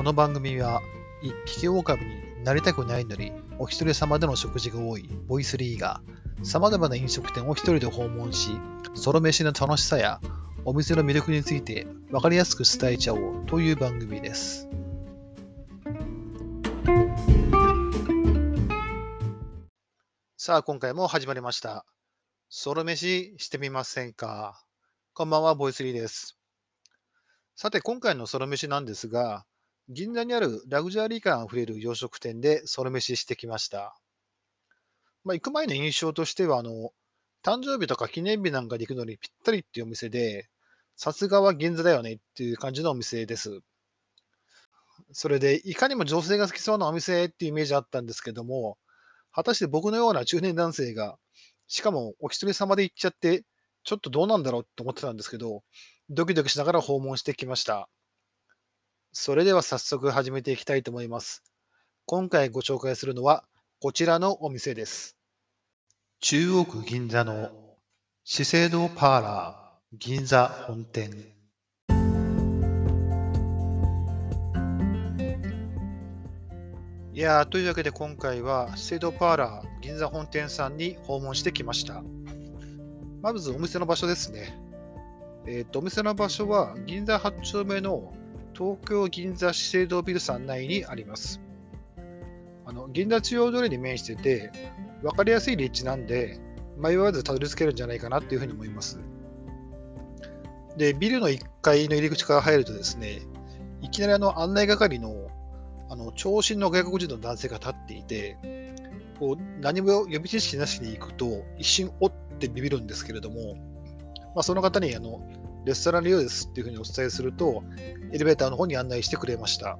この番組は、一匹狼になりたくないのに、お一人様での食事が多いボイスリーが、様々な飲食店を一人で訪問し、ソロ飯の楽しさや、お店の魅力について分かりやすく伝えちゃおうという番組です。さあ、今回も始まりました。ソロ飯してみませんか？こんばんは、ボイスリーです。さて、今回のソロ飯なんですが、銀座にあるラグジュアリー感あふれる洋食店でソロ飯してきました。まあ、行く前の印象としては、あの、誕生日とか記念日なんかで行くのにぴったりっていうお店で、さすがは銀座だよねっていう感じのお店です。それで、いかにも女性が好きそうなお店っていうイメージあったんですけども、果たして僕のような中年男性が、しかもお一人様で行っちゃって、ちょっとどうなんだろうって思ってたんですけど、ドキドキしながら訪問してきました。それでは早速始めていきたいと思います。今回ご紹介するのはこちらのお店です。中央区銀座の資生堂パーラー銀座本店。いやー、というわけで今回は資生堂パーラー銀座本店さんに訪問してきました。まずお店の場所ですね。えっ、ー、と、お店の場所は銀座8丁目の東京銀座資生堂ビル3内にあります。あの銀座中央通りに面してて、分かりやすい立地なんで、迷わずたどり着けるんじゃないかなっていうふうに思います。で、ビルの1階の入り口から入るとですね、いきなりあの案内係のあの長身の外国人の男性が立っていて、こう何も予備知識なしに行くと、一瞬おってビビるんですけれども、まあ、その方にあのレストラン利用ですっていうふうにお伝えすると、エレベーターの方に案内してくれました。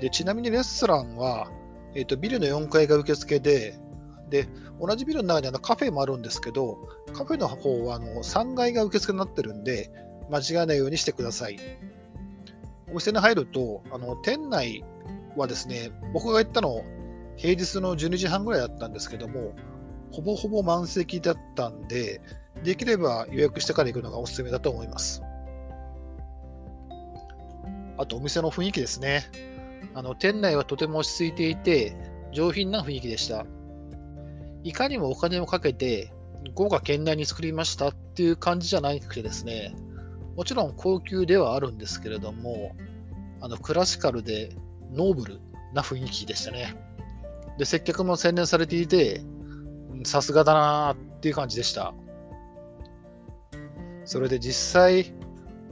でちなみにレストランは、えーと、ビルの4階が受付で、で同じビルの中にあのカフェもあるんですけど、カフェの方はあの3階が受付になってるんで、間違えないようにしてください。お店に入ると、あの店内はですね、僕が行ったの、平日の12時半ぐらいだったんですけども、ほぼほぼ満席だったんで、できれば予約してから行くのがおすすめだと思います。あとお店の雰囲気ですね。あの店内はとても落ち着いていて、上品な雰囲気でした。いかにもお金をかけて豪華絢爛に作りましたっていう感じじゃなくてですね、もちろん高級ではあるんですけれども、あのクラシカルでノーブルな雰囲気でしたね。で、接客も洗練されていて、さすがだなーっていう感じでした。それで実際、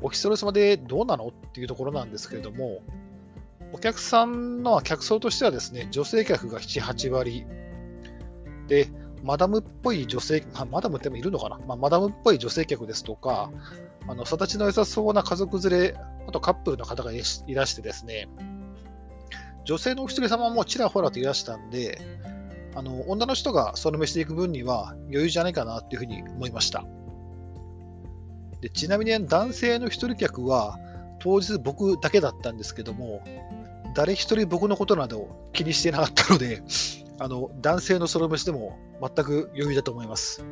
お一人様でどうなのっていうところなんですけれども、お客さんの客層としてはですね、女性客が7、8割。で、マダムっぽい女性、まあ、マダムってもいるのかな、まあ、マダムっぽい女性客ですとか、あの育ちの良さそうな家族連れ、あとカップルの方がいらしてですね、女性のお一人様もちらほらといらしたんで、あの女の人がその飯で行く分には余裕じゃないかなっていうふうに思いました。でちなみに男性の一人客は当日僕だけだったんですけども、誰一人僕のことなど気にしてなかったので、あの男性のソロ飯でも全く余裕だと思います。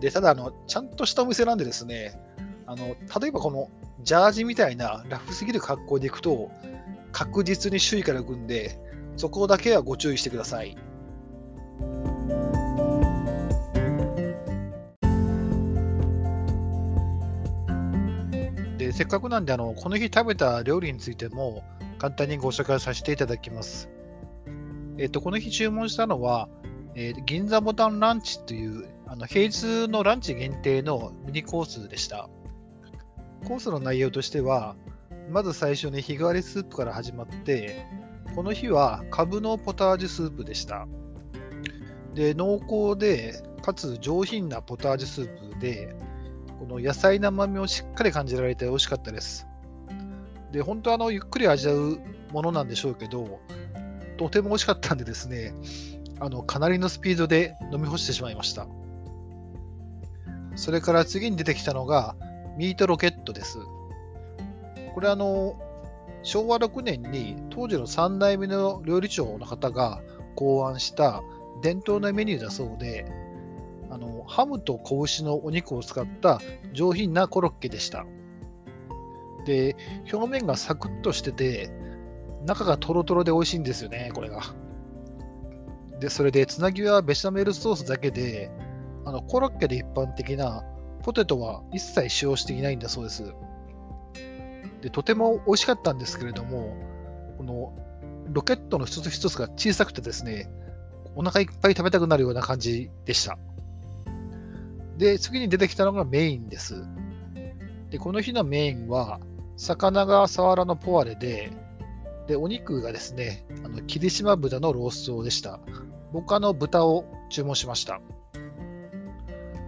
でただあの、ちゃんとしたお店なんでですね、あの例えばこのジャージみたいなラフすぎる格好で行くと、確実に周囲から組んで、そこだけはご注意してください。せっかくなんで、あの、この日食べた料理についても簡単にご紹介させていただきます。えっ、と、この日注文したのは、えー、銀座ボタンランチというあの平日のランチ限定のミニコースでした。コースの内容としては、まず最初に日替わりスープから始まって、この日はカブのポタージュスープでした。で、濃厚で、かつ上品なポタージュスープで、この野菜の甘みをしっかり感じられて美味しかったです。で、本当あの、ゆっくり味わうものなんでしょうけど、とても美味しかったんでですね、あの、かなりのスピードで飲み干してしまいました。それから次に出てきたのが、ミートロケットです。これあの、昭和6年に当時の3代目の料理長の方が考案した伝統のメニューだそうで、あのハムと子牛のお肉を使った上品なコロッケでした。で、表面がサクッとしてて、中がトロトロで美味しいんですよね、これが。で、それで、つなぎはベシャメルソースだけで、あのコロッケで一般的なポテトは一切使用していないんだそうです。で、とても美味しかったんですけれども、このロケットの一つ一つが小さくてですね、お腹いっぱい食べたくなるような感じでした。で、次に出てきたのがメインです。で、この日のメインは、魚がサワラのポワレで、で、お肉がですね、あの霧島豚のローストでした。僕はの豚を注文しました。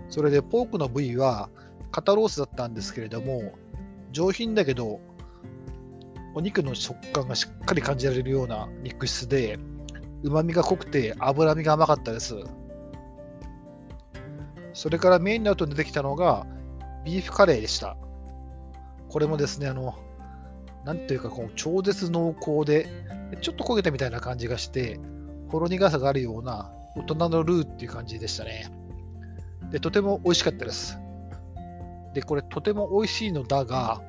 それでポークの部位は肩ロースだったんですけれども、上品だけど、お肉の食感がしっかり感じられるような肉質で、うまみが濃くて脂身が甘かったです。それからメインの後に出てきたのがビーフカレーでした。これもですね、あの、なんていうかこう超絶濃厚で、ちょっと焦げたみたいな感じがして、ほろ苦さがあるような大人のルーっていう感じでしたね。で、とても美味しかったです。で、これとても美味しいのだが、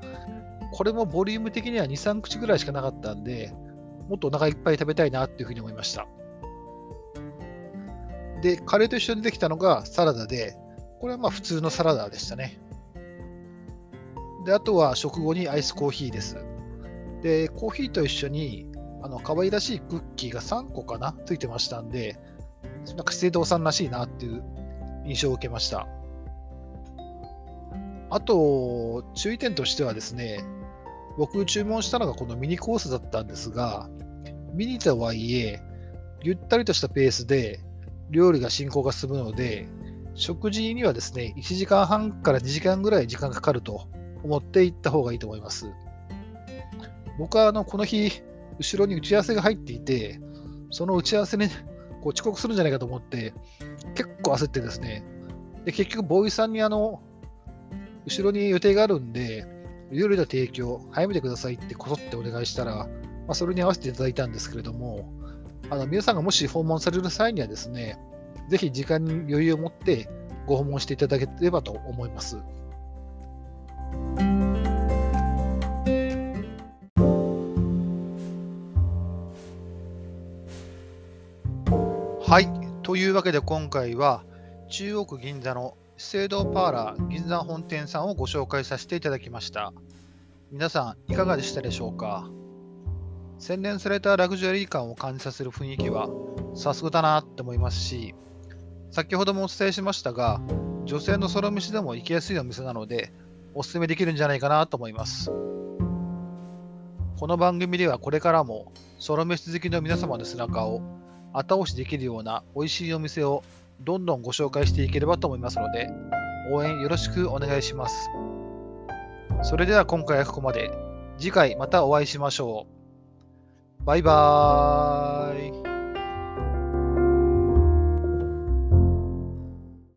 これもボリューム的には2、3口ぐらいしかなかったんで、もっとお腹いっぱい食べたいなっていうふうに思いました。で、カレーと一緒にできたのがサラダで、これはまあ普通のサラダでしたね。で、あとは食後にアイスコーヒーです。で、コーヒーと一緒に、あの、可愛らしいクッキーが3個かなついてましたんで、なんか資生堂さんらしいなっていう印象を受けました。あと、注意点としてはですね、僕注文したのがこのミニコースだったんですが、ミニとはいえ、ゆったりとしたペースで料理が進行が進むので、食事にはですね、1時間半から2時間ぐらい時間かかると思って行った方がいいと思います。僕はあのこの日、後ろに打ち合わせが入っていて、その打ち合わせにこう遅刻するんじゃないかと思って、結構焦ってですね、で結局、ボーイさんにあの後ろに予定があるんで、料理の提供、早めてくださいってこそってお願いしたら、まあ、それに合わせていただいたんですけれども、あの皆さんがもし訪問される際にはですね、ぜひ時間に余裕を持ってご訪問していただければと思います。はい。というわけで今回は中央区銀座の資生堂パーラー銀座本店さんをご紹介させていただきました。皆さんいかがでしたでしょうか？洗練されたラグジュアリー感を感じさせる雰囲気はさすがだなって思いますし、先ほどもお伝えしましたが、女性のソロ飯でも行きやすいお店なので、おすすめできるんじゃないかなと思います。この番組ではこれからもソロ飯好きの皆様の背中を後押しできるような美味しいお店をどんどんご紹介していければと思いますので、応援よろしくお願いします。それでは今回はここまで。次回またお会いしましょう。バイバーイ。